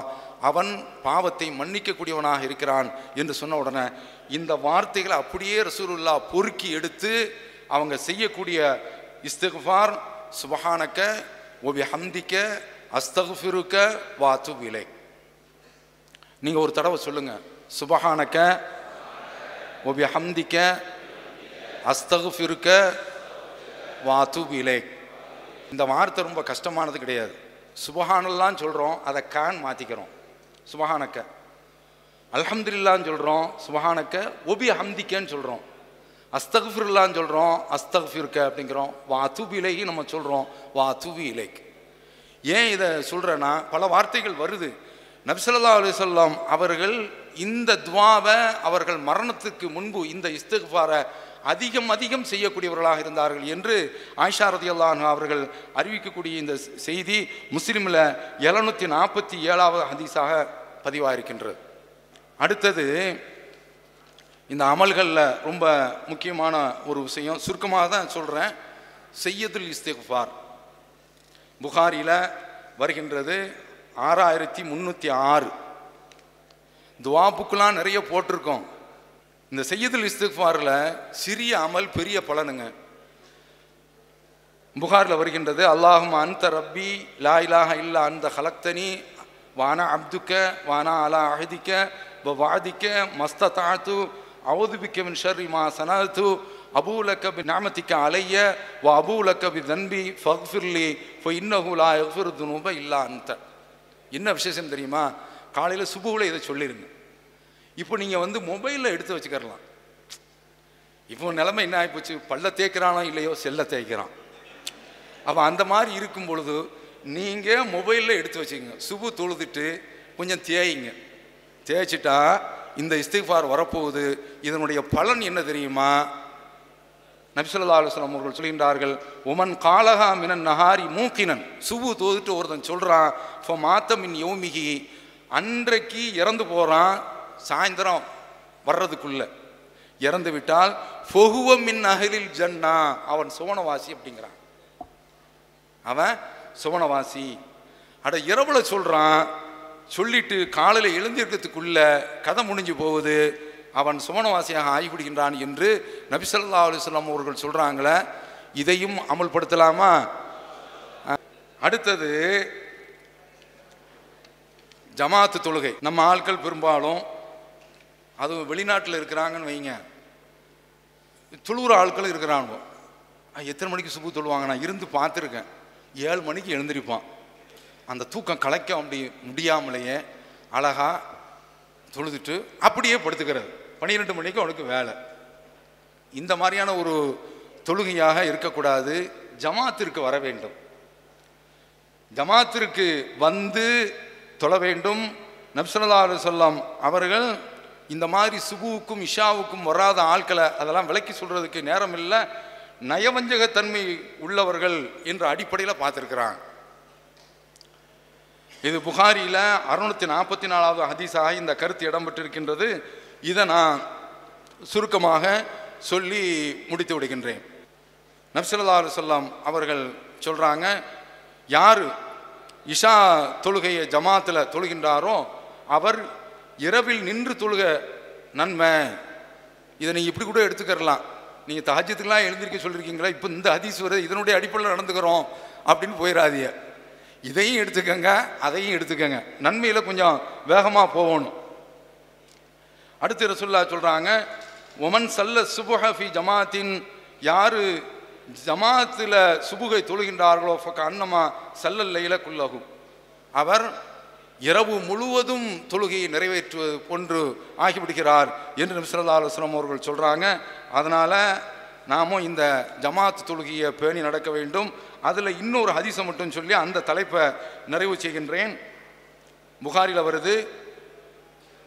அவன் பாவத்தை மன்னிக்கக்கூடியவனாக இருக்கிறான் என்று சொன்ன உடனே இந்த வார்த்தைகளை அப்படியே ரசூலுல்லா பொறுக்கி எடுத்து அவங்க செய்யக்கூடிய இஸ்திஃபார் சுபஹானக்க ஒபி ஹம்திக்க அஸ்தகுஃபிருக்க வாத்து விலை நீங்கள் ஒரு தடவை சொல்லுங்க. சுபஹானக்க ஒபி ஹம்திக்க அஸ்தகுஃபிருக்க வாத்து விலை இந்த வார்த்தை ரொம்ப கஷ்டமானது கிடையாது. சுபஹானல்லாம் சொல்கிறோம் அதை கான் மாற்றிக்கிறோம் சுபஹானக்க. அல்ஹம்துலில்லான்னு சொல்கிறோம் சுபஹானக்க. ஒபி ஹம்திக்கன்னு சொல்கிறோம் அஸ்தகுஃபிருல்லான்னு சொல்கிறோம் அஸ்தகுஃபிருக்க அப்படிங்கிறோம். வா தூபிலைக்கு நம்ம சொல்கிறோம் வா தூபி இலைக் ஏன் இதை சொல்கிறேன்னா பல வார்த்தைகள் வருது. நபிசல்லா அலுவலாம் அவர்கள் இந்த துவாவை அவர்கள் மரணத்துக்கு முன்பு இந்த இஸ்தகுஃபாரை அதிகம் அதிகம் செய்யக்கூடியவர்களாக இருந்தார்கள் என்று ஆயிஷா ரதியல்லான் அவர்கள் அறிவிக்கக்கூடிய இந்த செய்தி முஸ்லீமில் எழுநூற்றி நாற்பத்தி ஏழாவது ஹதீஸாக பதிவாயிருக்கின்றது. அடுத்தது இந்த அமல்களில் ரொம்ப முக்கியமான ஒரு விஷயம் சுருக்கமாக தான் சொல்கிறேன் செய்யதுல் இஸ்திஃபார் புகாரியில் வருகின்றது ஆறாயிரத்தி முந்நூற்றி ஆறு. துவாப்புக்கெலாம் நிறைய போட்டிருக்கோம். இந்த செய்யதில் இஸ்திஃபாரில் சிறிய அமல் பெரிய பலனுங்க. புகாரில் வருகின்றது அல்லாஹும் அந்த ரப்பி லா இலாஹ இல்லா அந்த ஹலக்தனி வானா அப்துக்க வானா அலா அஹதிக்க வாதிக்க மஸ்ததாத்து அவுதுபிக்க மின் ஷர்ரி மா சனாத்து அபூலக்க பி நாமத்திக்க அலைய வ அபூலக்க பி தன்பி ஃபக்ஃபிர்லி ஃபோ இன்னஹு லா யஃபிர் துனூப இல்லா அந்த என்ன விசேஷம் தெரியுமா? காலையில் சுபுவில் இதை சொல்லிருங்க. இப்போ நீங்கள் வந்து மொபைலில் எடுத்து வச்சுக்கிறலாம். இப்போ நிலைமை என்ன ஆகிப்போச்சு பல்ல தேய்க்கிறானோ இல்லையோ? செல்ல தேய்க்கிறான். அப்போ அந்த மாதிரி இருக்கும் பொழுது நீங்கள் மொபைலில் எடுத்து வச்சுக்கோங்க. சுபு தொழுதுட்டு கொஞ்சம் தேய்ங்க. தேய்ச்சிட்டா இந்த இஸ்திஃபார் வரப்போகுது. இதனுடைய பலன் என்ன தெரியுமா? நபிசுல்லா அலுவலம் அவர்கள் சொல்கின்றார்கள் உமன் காலகா மினன் நஹாரி மூக்கினன். சுபு தோதுட்டு ஒருத்தன் சொல்கிறான் இப்போ மாத்தமின் யோமிகி அன்றைக்கு இறந்து போகிறான் சாயந்தரம் வர்றதுக்குள்ள. இறந்து விட்டால் மின் அகலில் ஜன்னா. அவன் சுவனவாசி அப்படிங்கிறான். அவன் சுவனவாசி. அட இரவுல சொல்றான் சொல்லிட்டு காலையில் எழுந்திருக்கிறதுக்குள்ள கதை முடிஞ்சு போகுது. அவன் சுவனவாசியாக ஆகிவிடுகின்றான் என்று நபிசல்லா அலுவலாம் அவர்கள் சொல்றாங்களே இதையும் அமல்படுத்தலாமா? அடுத்தது ஜமாத்து தொழுகை. நம்ம ஆட்கள் பெரும்பாலும் அதுவும் வெளிநாட்டில் இருக்கிறாங்கன்னு வைங்க. தொழுகிற ஆட்களும் இருக்கிறாங்க. எத்தனை மணிக்கு சுப்பு தொழுவாங்க? நான் இருந்து பார்த்துருக்கேன். ஏழு மணிக்கு எழுந்திருப்பான். அந்த தூக்கம் கலைக்க முடிய முடியாமலேயே அழகாக தொழுதுட்டு அப்படியே படுத்துக்கிறது. பன்னிரெண்டு மணிக்கு அவனுக்கு வேலை. இந்த மாதிரியான ஒரு தொழுகையாக இருக்கக்கூடாது. ஜமாத்திற்கு வர வேண்டும். ஜமாத்திற்கு வந்து தொழ வேண்டும். நப்சல்லா சொல்லாம் அவர்கள் இந்த மாதிரி சுகுவுக்கும் இஷாவுக்கும் வராத ஆட்களை அதெல்லாம் விளக்கி சொல்கிறதுக்கு நேரம் இல்லை. நயவஞ்சகத்தன்மை உள்ளவர்கள் என்ற அடிப்படையில் பார்த்துருக்கிறாங்க. இது புகாரியில் அறுநூத்தி நாற்பத்தி நாலாவது ஹதீஸாக இந்த கருத்து இடம்பெற்றிருக்கின்றது. இதை நான் சுருக்கமாக சொல்லி முடித்து விடுகின்றேன். நப்சல்லா சொல்லாம் அவர்கள் சொல்கிறாங்க யார் இஷா தொழுகையை ஜமாத்தில் தொழுகின்றாரோ அவர் இரவில் நின்று தொழுக நன்மை. இதை நீங்கள் இப்படி கூட எடுத்துக்கிறலாம். நீங்கள் தஹஜத்துக்கெலாம் எழுந்திருக்க சொல்லியிருக்கீங்களா இப்போ இந்த ஹதீஸ் இதனுடைய அடிப்படையில் நடந்துக்கிறோம் அப்படின்னு போயிடாதீங்க இதையும் எடுத்துக்கங்க அதையும் எடுத்துக்கங்க. நன்மையில் கொஞ்சம் வேகமாக போகணும். அடுத்து ரசுல்லா சொல்கிறாங்க ஒமன் சல்ல சுபுஹ ஜமாத்தின் யார் ஜமாத்தில் சுபுகை தொழுகின்றார்களோ ஃபக்க அன்னமா சல்லல் குல்லகும் அவர் இரவு முழுவதும் தொழுகையை நிறைவேற்றுவது போன்று ஆகிவிடுகிறார் என்று நபிசல்லா அலுவலம் அவர்கள் சொல்கிறாங்க அதனால் நாமும் இந்த ஜமாத் தொழுகையை பேணி நடக்க வேண்டும். அதில் இன்னொரு ஹதீசம் மட்டும் சொல்லி அந்த தலைப்பை நிறைவு செய்கின்றேன். புகாரில் வருது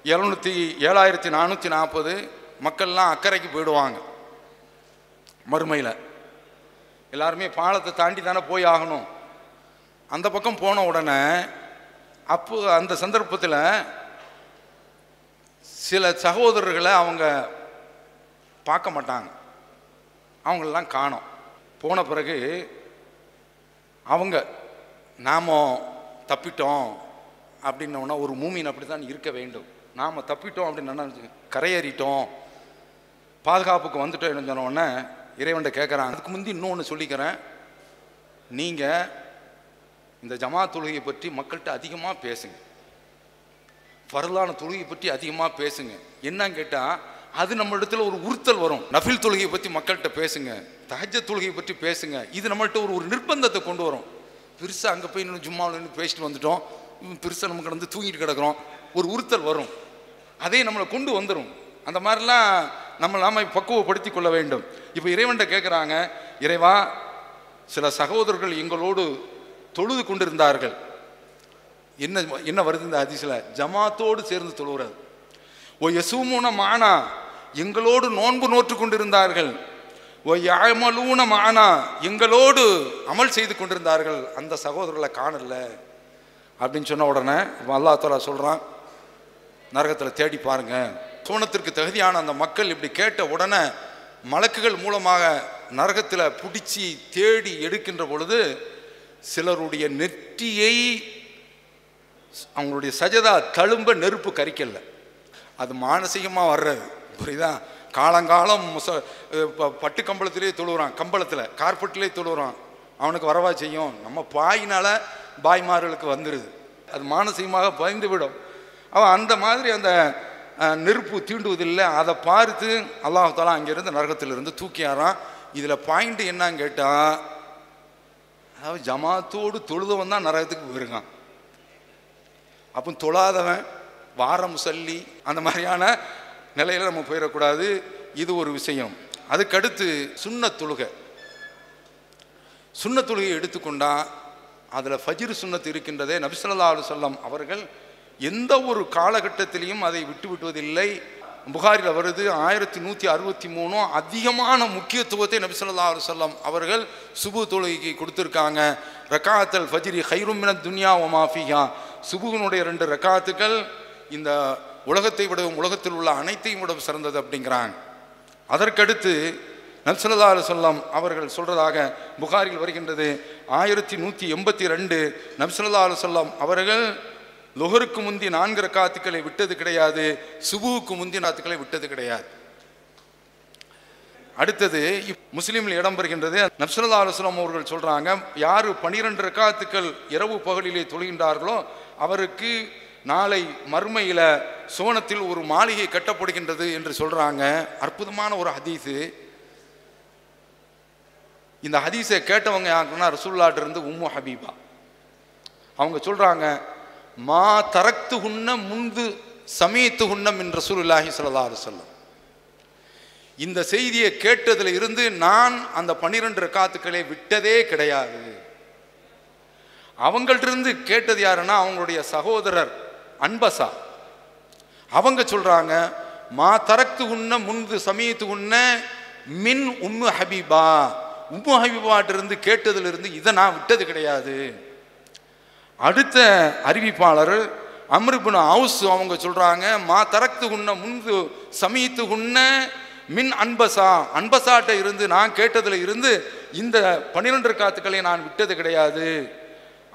எழுநூற்றி ஏழாயிரத்தி நானூற்றி நாற்பது மக்கள்லாம் அக்கறைக்கு போயிடுவாங்க. மறுமையில். எல்லாருமே பாலத்தை தாண்டி தானே போய் ஆகணும். அந்த பக்கம் போன உடனே அப்போ அந்த சந்தர்ப்பத்தில் சில சகோதரர்களை அவங்க பார்க்க மாட்டாங்க. அவங்களெல்லாம் காணோம். போன பிறகு அவங்க நாம தப்பிட்டோம். அப்படின்னோன்னா ஒரு மூமின் அப்படி தான் இருக்க வேண்டும். நாம் தப்பிட்டோம் அப்படின்னு கரையேறிட்டோம். பாதுகாப்புக்கு வந்துட்டோம் சொன்ன உடனே இறைவன்ட்ட கேட்குறாங்க அதுக்கு முந்தி இன்னொன்று சொல்லிக்கிறேன். நீங்கள் இந்த ஜமா தொழுகையை பற்றி மக்கள்கிட்ட அதிகமாக பேசுங்க. பரலான தொழுகையை பற்றி அதிகமாக பேசுங்க. என்னன்னு கேட்டால் அது நம்ம இடத்துல ஒரு உறுத்தல் வரும். நஃபில் தொழுகையை பற்றி மக்கள்கிட்ட பேசுங்க. தஹஜ தொழுகையை பற்றி பேசுங்க. இது நம்மள்கிட்ட ஒரு ஒரு நிர்பந்தத்தை கொண்டு வரும். பெருசாக அங்கே போய் இன்னும் ஜும்மாவில் நின்று பேசிட்டு வந்துட்டோம். பெருசாக நம்ம கடந்து தூங்கிட்டு கிடக்குறோம். ஒரு உறுத்தல் வரும். அதே நம்மளை கொண்டு வந்துடும் அந்த மாதிரிலாம் நம்ம நாம பக்குவப்படுத்தி கொள்ள வேண்டும். இப்போ இறைவன்கிட்ட கேட்குறாங்க இறைவா சில சகோதரர்கள் எங்களோடு தொழுது கொண்டிருந்தார்கள். என்ன என்ன வருது இந்த அதிசல ஜமாத்தோடு சேர்ந்து தொழுகிறது. ஓ யசூமூன மானா? எங்களோடு நோன்பு நோற்று கொண்டிருந்தார்கள். ஓ யாமலூன மானா? எங்களோடு அமல் செய்து கொண்டிருந்தார்கள். அந்த சகோதரர்களை காணல. அப்படின்னு சொன்ன உடனே இப்போ அல்லா தாலா சொல்கிறான் நரகத்தில் தேடி பாருங்க. சோனத்திற்கு தகுதியான அந்த மக்கள் இப்படி கேட்ட உடனே மலக்குகள் மூலமாக நரகத்தில் பிடிச்சி தேடி எடுக்கின்ற பொழுது சிலருடைய நெற்றியை அவங்களுடைய சஜதா தழும்ப நெருப்பு கரிக்கல அது மானசீகமாக வர்றது. புரியுதா? காலங்காலம் முச பட்டு கம்பளத்திலே தொழுகிறான் கம்பளத்தில் கார்பெட்லேயே தொழுகிறான் அவனுக்கு வரவா செய்யும்? நம்ம பாயினால் பாய்மார்களுக்கு வந்துடுது அது மானசீகமாக பயந்து விடும் அவன் அந்த மாதிரி அந்த நெருப்பு தீண்டுவதில்லை. அதை பார்த்து அல்லாஹாலா அங்கேருந்து நரகத்திலிருந்து தூக்கியாரான். இதில் பாயிண்ட் என்னன்னு கேட்டால் அதாவது ஜமாத்தோடு தொழுதவன் தான் நரகத்துக்கு போயிருக்கான். அப்போ தொழாதவன் வார முசல்லி அந்த மாதிரியான நிலையில் நம்ம போயிடக்கூடாது. இது ஒரு விஷயம். அதுக்கடுத்து சுண்ண தொழுகை. சுண்ண தொழுகையை எடுத்துக்கொண்டா அதில் ஃபஜிர் சுண்ணத்து இருக்கின்றதே நபிசல்லா அலுவலம் அவர்கள் எந்த ஒரு காலகட்டத்திலையும் அதை விட்டு விட்டுவதில்லை புகாரில் வருது ஆயிரத்தி நூற்றி அறுபத்தி மூணும் அதிகமான முக்கியத்துவத்தை நபிசல்லா அலுவலம் அவர்கள் சுபு தொழுகைக்கு கொடுத்துருக்காங்க. ரக்காத்தல் ஃபஜ்ரி ஹைருமின துன்யா ஒமாஃபியா சுபுவினுடைய ரெண்டு ரக்காத்துக்கள் இந்த உலகத்தை விடவும் உலகத்தில் உள்ள அனைத்தையும் விட சிறந்தது அப்படிங்கிறாங்க. அதற்கடுத்து நல்சல்லா அலுவலம் அவர்கள் சொல்கிறதாக புகாரில் வருகின்றது. ஆயிரத்தி நூற்றி எண்பத்தி ரெண்டு நப்சல்லா அலுவலம் அவர்கள் லொஹருக்கு முந்தி நான்கு ரக்காத்துக்களை விட்டது கிடையாது சுபுவுக்கு முந்தி நாத்துக்களை விட்டது கிடையாது. அடுத்தது முஸ்லீமில் இடம் பெறுகின்றது. நப்சல்லா அலுவலம் அவர்கள் சொல்கிறாங்க யாரு பனிரெண்டு ரக்காத்துக்கள் இரவு பகலிலே தொழுகின்றார்களோ அவருக்கு நாளை மர்மையில் சோனத்தில் ஒரு மாளிகை கட்டப்படுகின்றது என்று சொல்கிறாங்க அற்புதமான ஒரு ஹதீஸு. இந்த ஹதீஸை கேட்டவங்க யாருன்னா ரசூல்லாட்டிருந்து உம்மு ஹபீபா. அவங்க சொல்கிறாங்க மா தரக்து குன்ன முன்பு சமயத்து குன்னம் என்ற சூழலாகி ஸல்லல்லாஹு சொல்லும் இந்த செய்தியை கேட்டதில் இருந்து நான் அந்த பன்னிரெண்டு ரக்காத்துக்களை விட்டதே கிடையாது. அவங்கள்ட்ட இருந்து கேட்டது யாருன்னா அவங்களுடைய சகோதரர் அன்பசா. அவங்க சொல்றாங்க மா தரக்து உன்ன முன்பு சமயத்து உண்ண மின் உம்மு ஹபீபா. உம்மு ஹபீபாட்டிருந்து கேட்டதிலிருந்து இதை நான் விட்டது கிடையாது. அடுத்த அறிவிப்பாளர் அமிர்பின் ஹவுஸ் அவங்க சொல்கிறாங்க மா தரத்து குன்ன முன்பு சமீத்து குன்ன மின் அன்பசா. அன்பசாட்ட இருந்து நான் கேட்டதில் இருந்து இந்த பன்னிரெண்டு காத்துக்களை நான் விட்டது கிடையாது.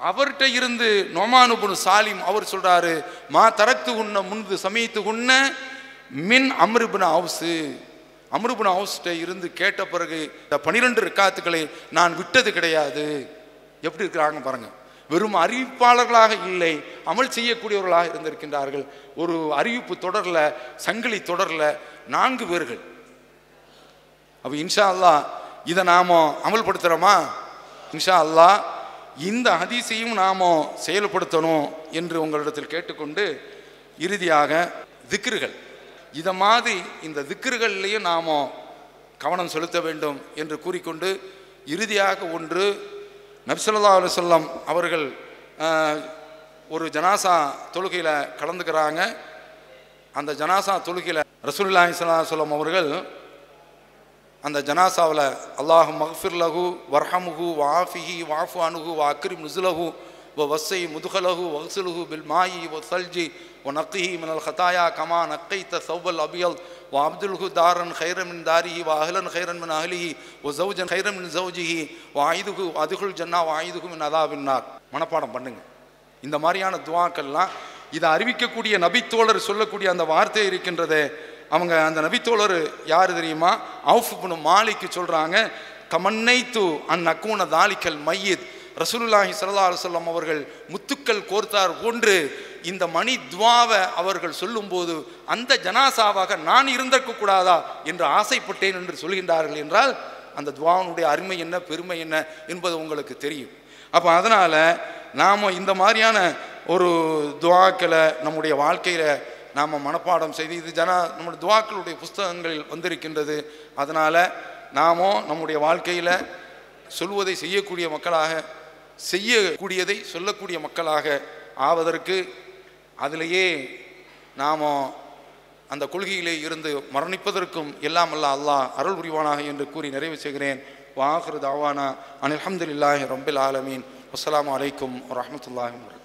அவர்கிட்ட இருந்து நொமானுபுன் சாலிம் அவர் சொல்கிறாரு மா தரத்து உண்ண முன்பு சமீத்து உண்ண மின் அம்ருபின் ஹவுஸு அம்ருபின் ஹவுஸ்கிட்ட இருந்து கேட்ட பிறகு இந்த பனிரெண்டு காத்துக்களை நான் விட்டது கிடையாது. எப்படி இருக்கிறாங்க பாருங்கள் வெறும் அறிவிப்பாளர்களாக இல்லை அமல் செய்யக்கூடியவர்களாக இருந்திருக்கின்றார்கள். ஒரு அறிவிப்பு தொடரில் சங்கிலி தொடரில் நான்கு பேர்கள் அப்போ இன்ஷா அல்லாஹ் இதை நாம் அமல்படுத்துகிறோமா இன்ஷா அல்லாஹ் இந்த ஹதீஸையும் நாம செயல்படுத்தணும் என்று உங்களிடத்தில் கேட்டுக்கொண்டு இறுதியாக திக்ருகள். இதை மாதிரி இந்த திக்ருகள்லையும் நாம் கவனம் செலுத்த வேண்டும் என்று கூறிக்கொண்டு இறுதியாக ஒன்று நபிசல்லா அலுவலம் அவர்கள் ஒரு ஜனாசா தொழுகையில் கலந்துக்கிறாங்க. அந்த ஜனாசா தொழுகையில் ரசூல்லாஹி ஸல்லல்லாஹு அவர்கள் அந்த ஜனாசாவில் அல்லாஹ் மஹ்ஃபிர் லஹு வர்ஹமுஹு வாஃபிஹி வாஃபு அனுஹு வா அக்ரிம் நுசுலஹு வ வஸ்ஸை முதுகலஹு வக்சுலுஹு பில் மாயி வ சல்ஜி வ நக்கிஹி மினல் ஹதாயா கமா நக்கைத்த சௌபல் அபியல் வ அப்துல் ஹுதாரன் ஹைரமின் தாரிஹி வ அஹ்லன் ஹைரன் மின் அஹ்லிஹி ஓ சௌஜன் ஹைரமின் மின் ஜௌஜிஹி ஆயுதுகு ஆயுதுஹு அதுகுல் ஜன்னா வ ஆயுதுஹு மின் மனப்பாடம் பண்ணுங்க. இந்த மாதிரியான துவாக்கள்லாம் இதை அறிவிக்கக்கூடிய நபித்தோழர் சொல்லக்கூடிய அந்த வார்த்தை இருக்கின்றதே. அவங்க அந்த நபித்தோழர் யார் தெரியுமா? அவுஃப் இப்னு மாலிக்கு கமன்னை து அந் அக்கூன தாலிக்கல் மையத். ரசூலுல்லாஹி சல்லா அலுவலம் அவர்கள் முத்துக்கள் கோர்த்தார் போன்று இந்த மணி துவாவை அவர்கள் சொல்லும்போது அந்த ஜனாசாவாக நான் இருந்திருக்க கூடாதா என்று ஆசைப்பட்டேன் என்று சொல்கின்றார்கள் என்றால் அந்த துவாவினுடைய அருமை என்ன பெருமை என்ன என்பது உங்களுக்கு தெரியும். அப்போ அதனால் நாம் இந்த மாதிரியான ஒரு துவாக்களை நம்முடைய வாழ்க்கையில் நாம் மனப்பாடம் செய்து இது ஜனா நம்முடைய துவாக்களுடைய புஸ்தகங்களில் வந்திருக்கின்றது. அதனால் நாமோ நம்முடைய வாழ்க்கையில் சொல்வதை செய்யக்கூடிய மக்களாக செய்யக்கூடியதை சொல்லக்கூடிய மக்களாக ஆவதற்கு அதிலேயே நாம் அந்த கொள்கையிலே இருந்து மரணிப்பதற்கும் எல்லாம் அல்ல அல்லாஹ் அருள் புரிவானாக என்று கூறி நிறைவு செய்கிறேன். வாஹரு தாவானா அனில் அஹமதுல்லாஹி ரம்பில் ஆலமீன். அஸ்லாம் வலைக்கம் வரமத்துல்லாஹி வபரகாத்துஹு.